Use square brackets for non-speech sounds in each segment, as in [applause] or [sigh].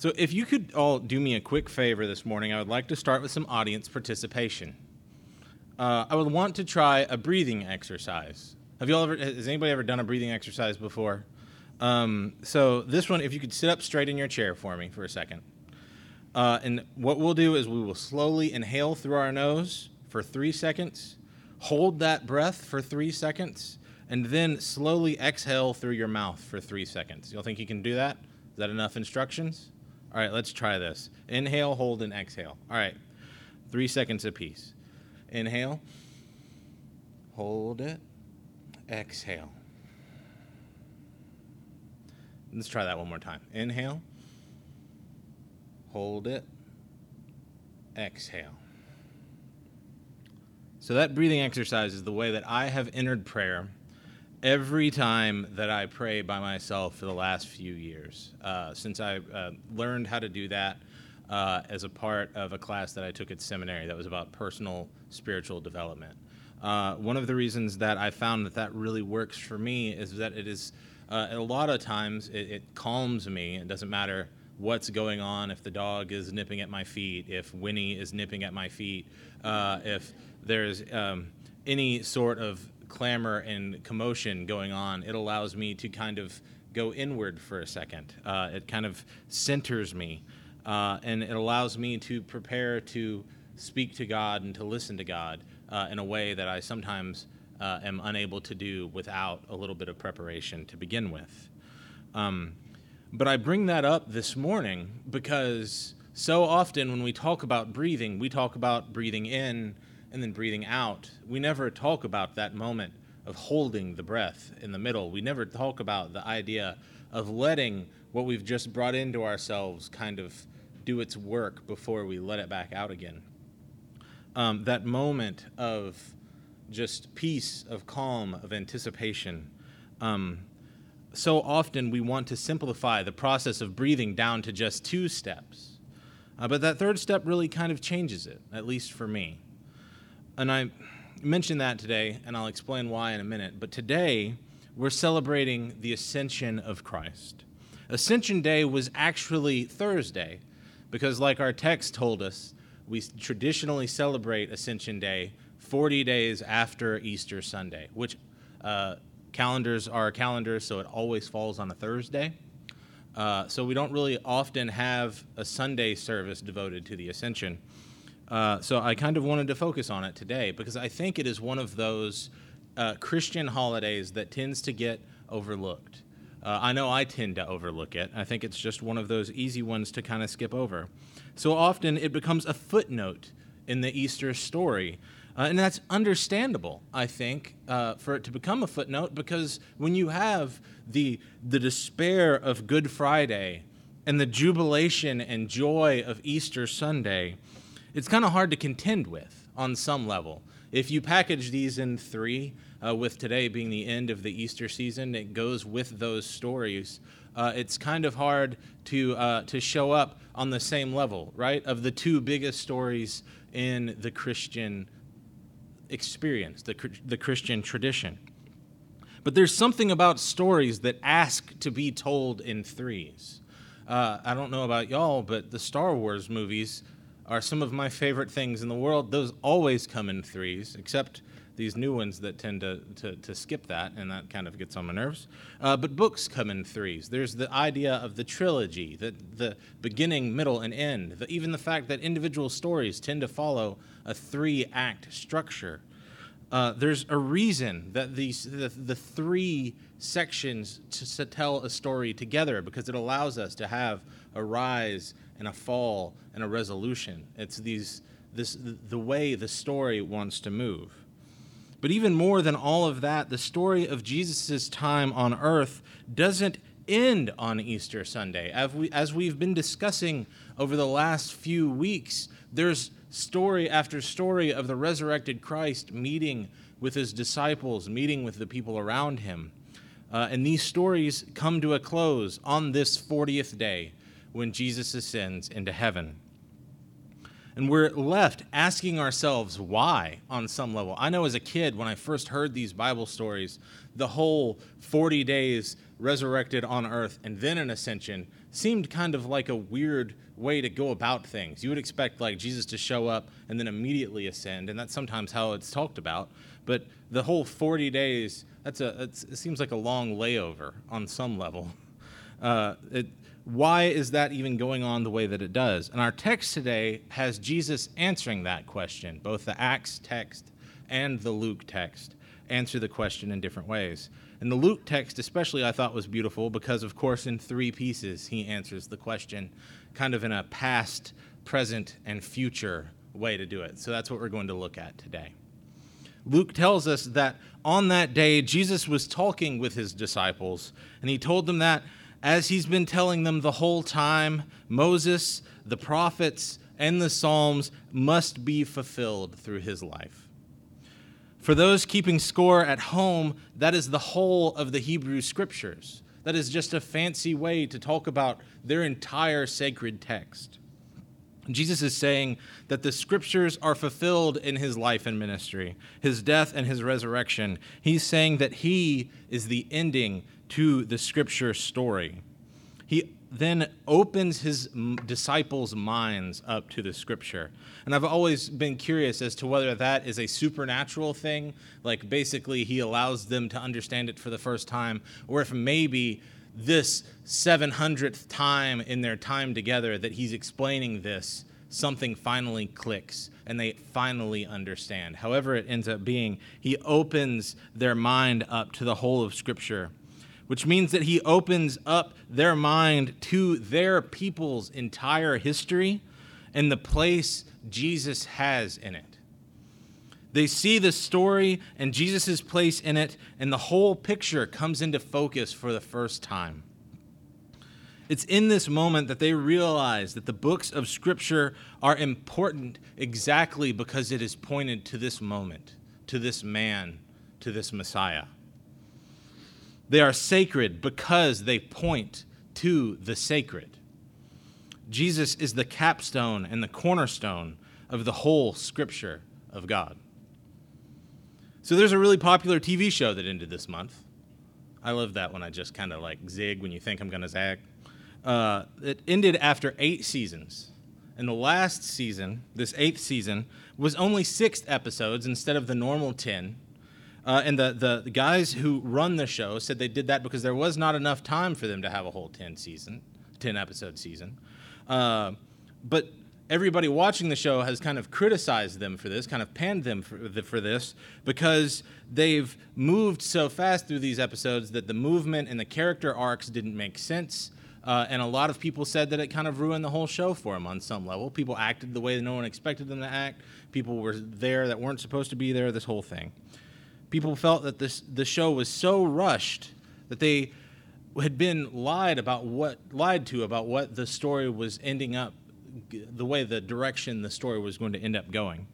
So, if you could all do me a quick favor this morning, I would like to start with some audience participation. Uh, I would want to try a breathing exercise. Have you all ever? Has anybody ever done a breathing exercise before? Um, so this one, if you could sit up straight in your chair for me for a second. Uh, and what we'll do is we will slowly inhale through our nose for three seconds, hold that breath for three seconds, and then slowly exhale through your mouth for three seconds. You'll think you can do that? Is that enough instructions? All right, let's try this. Inhale, hold, and exhale. All right, three seconds apiece. Inhale, hold it, exhale. Let's try that one more time. Inhale, hold it, exhale. So, that breathing exercise is the way that I have entered prayer every time that I pray by myself for the last few years, uh, since I uh, learned how to do that uh, as a part of a class that I took at seminary that was about personal spiritual development. Uh, one of the reasons that I found that that really works for me is that it is, uh, a lot of times, it, it calms me. It doesn't matter what's going on, if the dog is nipping at my feet, if Winnie is nipping at my feet, uh, if there's um, any sort of clamor and commotion going on, it allows me to kind of go inward for a second. Uh, it kind of centers me, uh, and it allows me to prepare to speak to God and to listen to God uh, in a way that I sometimes uh, am unable to do without a little bit of preparation to begin with. Um, but I bring that up this morning because so often when we talk about breathing, we talk about breathing in and then breathing out. We never talk about that moment of holding the breath in the middle. We never talk about the idea of letting what we've just brought into ourselves kind of do its work before we let it back out again. Um, that moment of just peace, of calm, of anticipation. Um, so often we want to simplify the process of breathing down to just two steps. Uh, but that third step really kind of changes it, at least for me. And I mentioned that today, and I'll explain why in a minute. But today, we're celebrating the ascension of Christ. Ascension Day was actually Thursday, because, like our text told us, we traditionally celebrate Ascension Day 40 days after Easter Sunday, which uh, calendars are calendars, so it always falls on a Thursday. Uh, so we don't really often have a Sunday service devoted to the Ascension. Uh, so I kind of wanted to focus on it today because I think it is one of those uh, Christian holidays that tends to get overlooked. Uh, I know I tend to overlook it. I think it's just one of those easy ones to kind of skip over. So often it becomes a footnote in the Easter story. Uh, and that's understandable, I think, uh, for it to become a footnote because when you have the, the despair of Good Friday and the jubilation and joy of Easter Sunday, it's kind of hard to contend with on some level. If you package these in three, uh, with today being the end of the Easter season, it goes with those stories. Uh, it's kind of hard to uh, to show up on the same level, right? Of the two biggest stories in the Christian experience, the the Christian tradition. But there's something about stories that ask to be told in threes. Uh, I don't know about y'all, but the Star Wars movies are some of my favorite things in the world. Those always come in threes, except these new ones that tend to, to, to skip that, and that kind of gets on my nerves. Uh, but books come in threes. There's the idea of the trilogy, the, the beginning, middle, and end. The, even the fact that individual stories tend to follow a three act structure. Uh, there's a reason that these the, the three sections to, to tell a story together because it allows us to have a rise and a fall and a resolution. It's these this the way the story wants to move. But even more than all of that, the story of Jesus' time on earth doesn't end on Easter Sunday. As, we, as we've been discussing over the last few weeks, there's story after story of the resurrected Christ meeting with his disciples, meeting with the people around him. Uh, and these stories come to a close on this 40th day when Jesus ascends into heaven. And we're left asking ourselves why on some level. I know as a kid, when I first heard these Bible stories, the whole 40 days resurrected on earth, and then an ascension seemed kind of like a weird way to go about things. You would expect like Jesus to show up and then immediately ascend, and that's sometimes how it's talked about. But the whole 40 days, that's a it seems like a long layover on some level. [laughs] Uh, it, why is that even going on the way that it does? And our text today has Jesus answering that question. Both the Acts text and the Luke text answer the question in different ways. And the Luke text, especially, I thought was beautiful because, of course, in three pieces, he answers the question kind of in a past, present, and future way to do it. So that's what we're going to look at today. Luke tells us that on that day, Jesus was talking with his disciples, and he told them that as he's been telling them the whole time, Moses, the prophets, and the Psalms must be fulfilled through his life. For those keeping score at home, that is the whole of the Hebrew scriptures. That is just a fancy way to talk about their entire sacred text. Jesus is saying that the scriptures are fulfilled in his life and ministry, his death and his resurrection. He's saying that he is the ending to the scripture story. He then opens his disciples' minds up to the scripture. And I've always been curious as to whether that is a supernatural thing, like basically he allows them to understand it for the first time, or if maybe this 700th time in their time together that he's explaining this, something finally clicks and they finally understand. However, it ends up being, he opens their mind up to the whole of Scripture which means that he opens up their mind to their people's entire history and the place Jesus has in it. They see the story and Jesus' place in it, and the whole picture comes into focus for the first time. It's in this moment that they realize that the books of Scripture are important exactly because it is pointed to this moment, to this man, to this Messiah. They are sacred because they point to the sacred. Jesus is the capstone and the cornerstone of the whole scripture of God. So there's a really popular TV show that ended this month. I love that when I just kind of like zig when you think I'm going to zag. Uh, it ended after eight seasons. And the last season, this eighth season, was only six episodes instead of the normal 10 uh, and the, the, the, guys who run the show said they did that because there was not enough time for them to have a whole 10 season, 10 episode season. Uh, but everybody watching the show has kind of criticized them for this, kind of panned them for, for this, because they've moved so fast through these episodes that the movement and the character arcs didn't make sense. Uh, and a lot of people said that it kind of ruined the whole show for them on some level. People acted the way that no one expected them to act. People were there that weren't supposed to be there. This whole thing people felt that this the show was so rushed that they had been lied about what lied to about what the story was ending up the way the direction the story was going to end up going.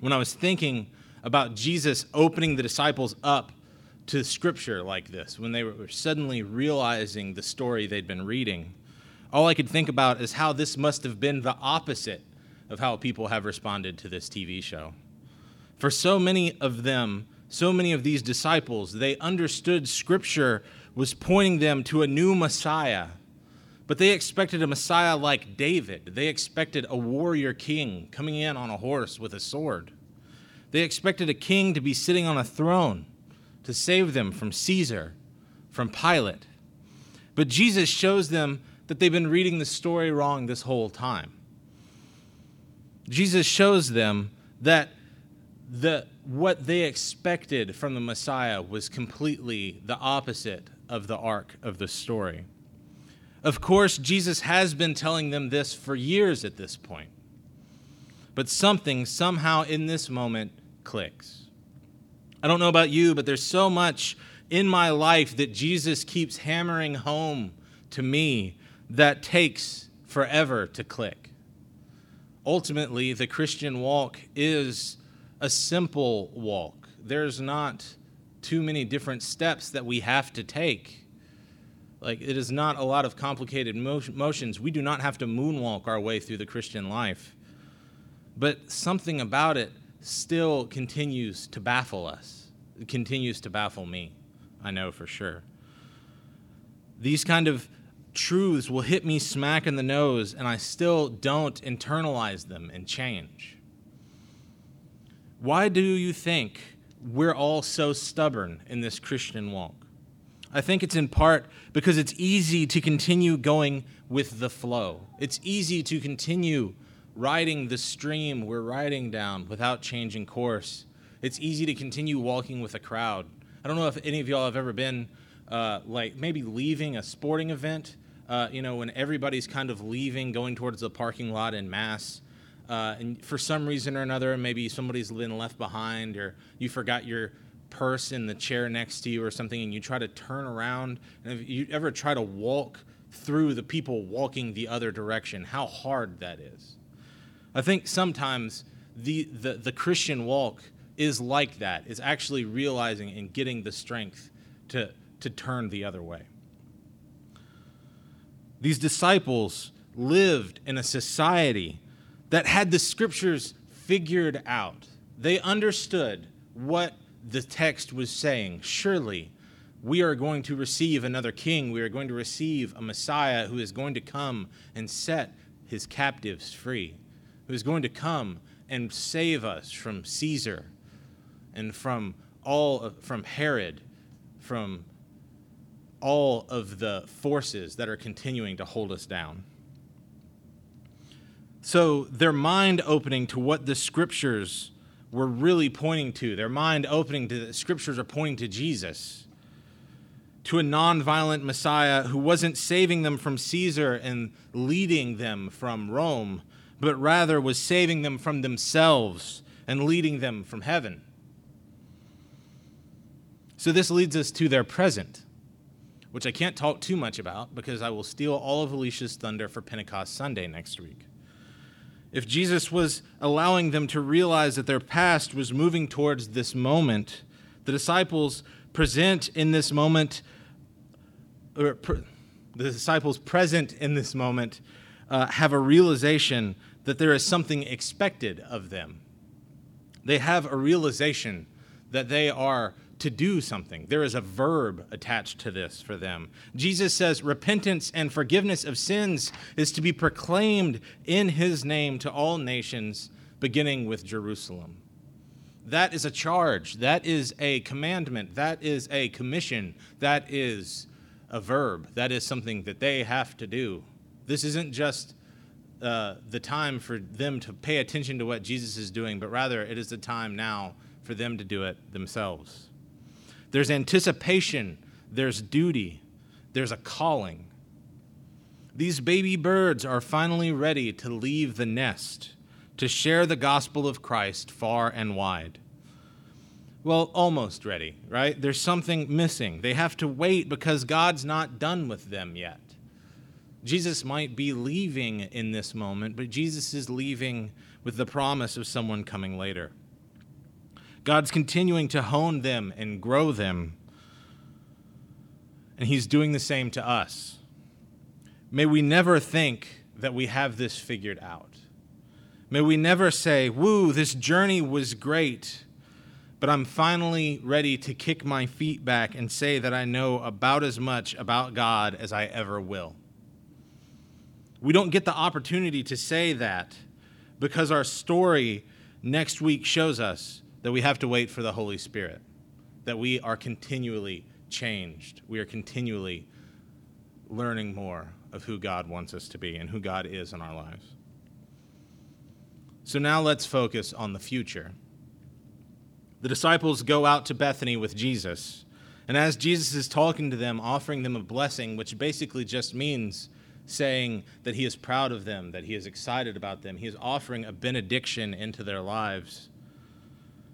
When i was thinking about jesus opening the disciples up to scripture like this when they were suddenly realizing the story they'd been reading all i could think about is how this must have been the opposite of how people have responded to this tv show. For so many of them so many of these disciples, they understood Scripture was pointing them to a new Messiah. But they expected a Messiah like David. They expected a warrior king coming in on a horse with a sword. They expected a king to be sitting on a throne to save them from Caesar, from Pilate. But Jesus shows them that they've been reading the story wrong this whole time. Jesus shows them that the what they expected from the Messiah was completely the opposite of the arc of the story. Of course, Jesus has been telling them this for years at this point. But something, somehow, in this moment, clicks. I don't know about you, but there's so much in my life that Jesus keeps hammering home to me that takes forever to click. Ultimately, the Christian walk is a simple walk. There's not too many different steps that we have to take. Like, it is not a lot of complicated motions. We do not have to moonwalk our way through the Christian life. But something about it still continues to baffle us. It continues to baffle me, I know for sure. these kind of truths will hit me smack in the nose, and I still don't internalize them and change. Why do you think we're all so stubborn in this Christian walk? I think it's in part because it's easy to continue going with the flow. It's easy to continue riding the stream we're riding down without changing course. It's easy to continue walking with a crowd. I don't know if any of y'all have ever been uh, like maybe leaving a sporting event, uh, you know, when everybody's kind of leaving, going towards the parking lot in mass uh, and for some reason or another, maybe somebody's been left behind, or you forgot your purse in the chair next to you or something, and you try to turn around. And if you ever try to walk through the people walking the other direction, how hard that is. I think sometimes the, the, the Christian walk is like that, is actually realizing and getting the strength to, to turn the other way. These disciples lived in a society that had the scriptures figured out. They understood what the text was saying. Surely we are going to receive another king. We are going to receive a Messiah who is going to come and set his captives free, who is going to come and save us from Caesar and from all from Herod, from all of the forces that are continuing to hold us down. So their mind opening to what the scriptures were really pointing to, their mind opening to the scriptures are pointing to Jesus, to a nonviolent Messiah who wasn't saving them from Caesar and leading them from Rome, but rather was saving them from themselves and leading them from heaven. So this leads us to their present, which I can't talk too much about because I will steal all of Alicia's thunder for Pentecost Sunday next week if Jesus was allowing them to realize that their past was moving towards this moment, the disciples present in this moment, or the disciples present in this moment, uh, have a realization that there is something expected of them. They have a realization that they are to do something. There is a verb attached to this for them. Jesus says repentance and forgiveness of sins is to be proclaimed in his name to all nations, beginning with Jerusalem. That is a charge. That is a commandment. That is a commission. That is a verb. That is something that they have to do. This isn't just uh, the time for them to pay attention to what Jesus is doing, but rather it is the time now for them to do it themselves. There's anticipation, there's duty, there's a calling. These baby birds are finally ready to leave the nest, to share the gospel of Christ far and wide. Well, almost ready, right? There's something missing. They have to wait because God's not done with them yet. Jesus might be leaving in this moment, but Jesus is leaving with the promise of someone coming later. God's continuing to hone them and grow them. And He's doing the same to us. May we never think that we have this figured out. May we never say, Woo, this journey was great, but I'm finally ready to kick my feet back and say that I know about as much about God as I ever will. We don't get the opportunity to say that because our story next week shows us that we have to wait for the Holy Spirit, that we are continually changed. We are continually learning more of who God wants us to be and who God is in our lives. So now let's focus on the future. The disciples go out to Bethany with Jesus, and as Jesus is talking to them, offering them a blessing, which basically just means saying that he is proud of them, that he is excited about them, he is offering a benediction into their lives.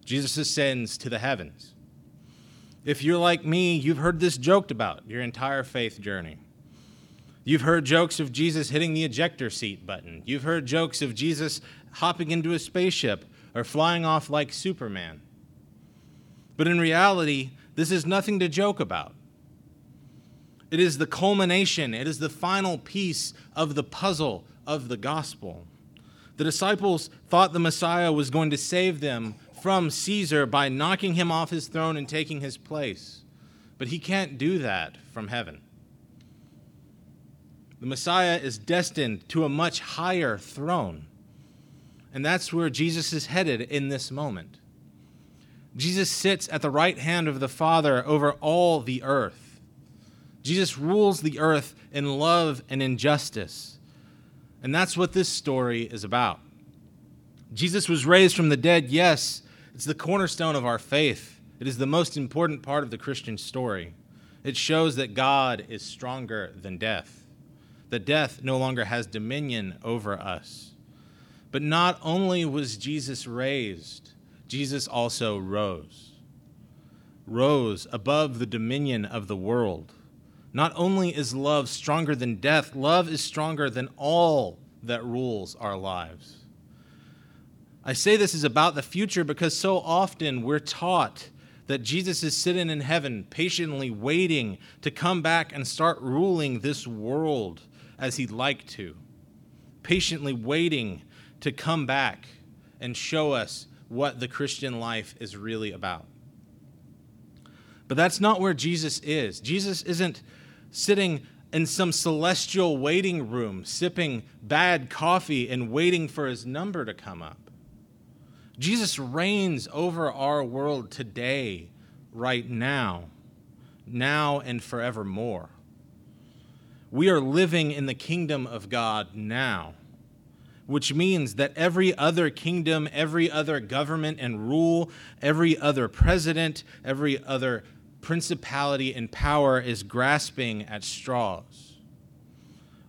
Jesus ascends to the heavens. If you're like me, you've heard this joked about your entire faith journey. You've heard jokes of Jesus hitting the ejector seat button. You've heard jokes of Jesus hopping into a spaceship or flying off like Superman. But in reality, this is nothing to joke about. It is the culmination, it is the final piece of the puzzle of the gospel. The disciples thought the Messiah was going to save them from Caesar by knocking him off his throne and taking his place. But he can't do that from heaven. The Messiah is destined to a much higher throne. And that's where Jesus is headed in this moment. Jesus sits at the right hand of the Father over all the earth. Jesus rules the earth in love and in justice. And that's what this story is about. Jesus was raised from the dead, yes, it's the cornerstone of our faith. It is the most important part of the Christian story. It shows that God is stronger than death, that death no longer has dominion over us. But not only was Jesus raised, Jesus also rose. Rose above the dominion of the world. Not only is love stronger than death, love is stronger than all that rules our lives. I say this is about the future because so often we're taught that Jesus is sitting in heaven, patiently waiting to come back and start ruling this world as he'd like to, patiently waiting to come back and show us what the Christian life is really about. But that's not where Jesus is. Jesus isn't sitting in some celestial waiting room, sipping bad coffee and waiting for his number to come up. Jesus reigns over our world today, right now, now and forevermore. We are living in the kingdom of God now which means that every other kingdom, every other government and rule, every other president, every other principality and power is grasping at straws.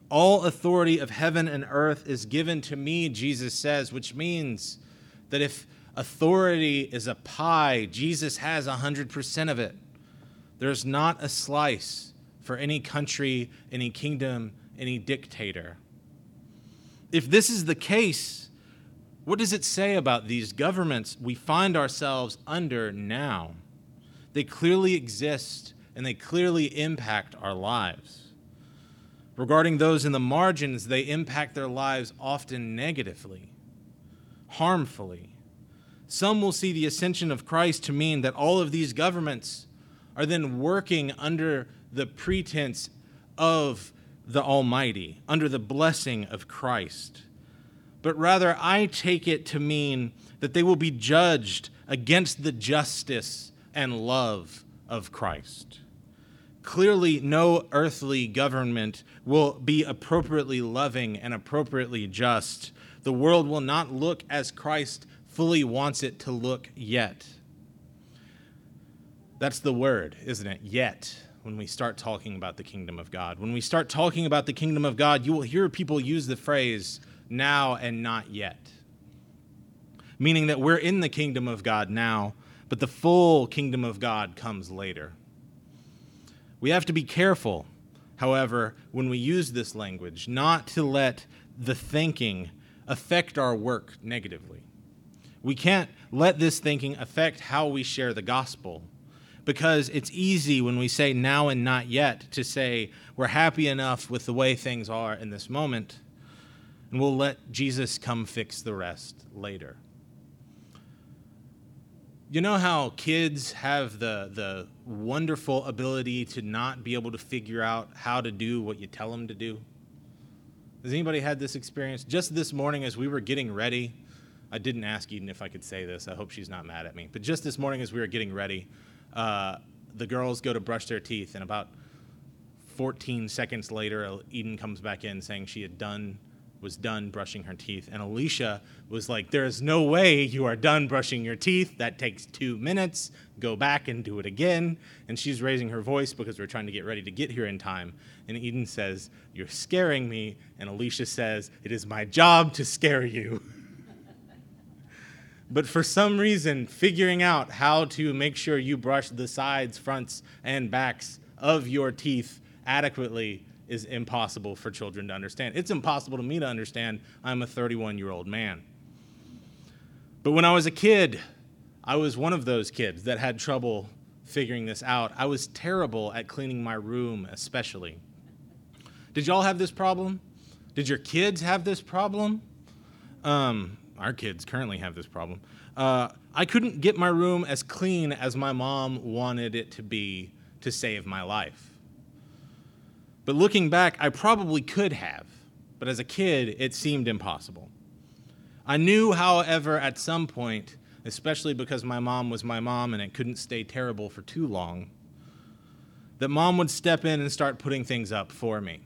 All authority of heaven and earth is given to me, Jesus says, which means that if authority is a pie, Jesus has 100% of it. There's not a slice for any country, any kingdom, any dictator if this is the case, what does it say about these governments we find ourselves under now? They clearly exist and they clearly impact our lives. Regarding those in the margins, they impact their lives often negatively, harmfully. Some will see the ascension of Christ to mean that all of these governments are then working under the pretense of the Almighty, under the blessing of Christ. But rather, I take it to mean that they will be judged against the justice and love of Christ. Clearly, no earthly government will be appropriately loving and appropriately just. The world will not look as Christ fully wants it to look yet. That's the word, isn't it? Yet when we start talking about the kingdom of God. When we start talking about the kingdom of God, you will hear people use the phrase now and not yet, meaning that we're in the kingdom of God now, but the full kingdom of God comes later. We have to be careful, however, when we use this language, not to let the thinking affect our work negatively. We can't let this thinking affect how we share the gospel because it's easy when we say now and not yet to say we're happy enough with the way things are in this moment, and we'll let Jesus come fix the rest later. You know how kids have the, the wonderful ability to not be able to figure out how to do what you tell them to do? Has anybody had this experience? Just this morning, as we were getting ready, I didn't ask Eden if I could say this. I hope she's not mad at me. But just this morning, as we were getting ready, uh, the girls go to brush their teeth, and about 14 seconds later, Eden comes back in saying she had done was done brushing her teeth, and Alicia was like, "There is no way you are done brushing your teeth. That takes two minutes. Go back and do it again." And she's raising her voice because we're trying to get ready to get here in time. And Eden says, "You're scaring me," and Alicia says, "It is my job to scare you." [laughs] but for some reason, figuring out how to make sure you brush the sides, fronts, and backs of your teeth adequately is impossible for children to understand. It's impossible to me to understand. I'm a 31 year old man. But when I was a kid, I was one of those kids that had trouble figuring this out. I was terrible at cleaning my room, especially. Did y'all have this problem? Did your kids have this problem? Um, our kids currently have this problem. Uh, I couldn't get my room as clean as my mom wanted it to be to save my life. But looking back, I probably could have. But as a kid, it seemed impossible. I knew, however, at some point, especially because my mom was my mom and it couldn't stay terrible for too long, that mom would step in and start putting things up for me.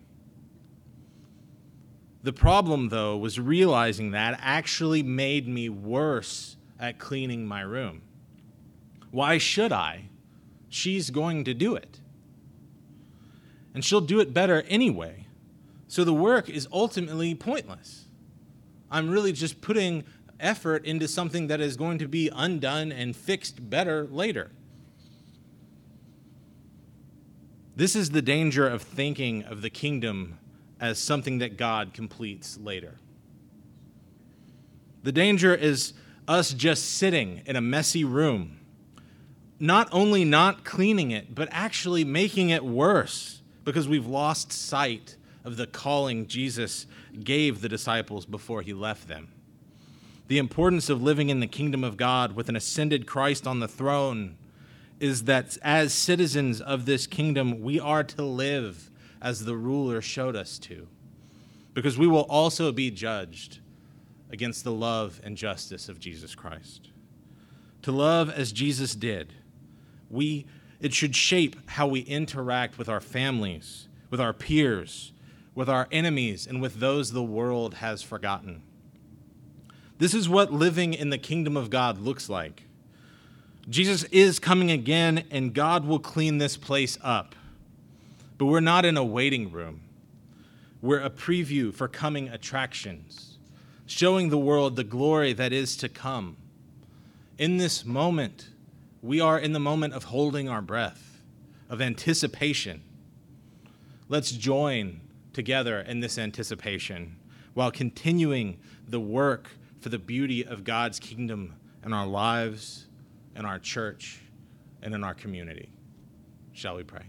The problem, though, was realizing that actually made me worse at cleaning my room. Why should I? She's going to do it. And she'll do it better anyway. So the work is ultimately pointless. I'm really just putting effort into something that is going to be undone and fixed better later. This is the danger of thinking of the kingdom as something that God completes later. The danger is us just sitting in a messy room, not only not cleaning it, but actually making it worse because we've lost sight of the calling Jesus gave the disciples before he left them. The importance of living in the kingdom of God with an ascended Christ on the throne is that as citizens of this kingdom, we are to live as the ruler showed us to, because we will also be judged against the love and justice of Jesus Christ. To love as Jesus did, we, it should shape how we interact with our families, with our peers, with our enemies, and with those the world has forgotten. This is what living in the kingdom of God looks like. Jesus is coming again, and God will clean this place up. But we're not in a waiting room. We're a preview for coming attractions, showing the world the glory that is to come. In this moment, we are in the moment of holding our breath, of anticipation. Let's join together in this anticipation while continuing the work for the beauty of God's kingdom in our lives, in our church, and in our community. Shall we pray?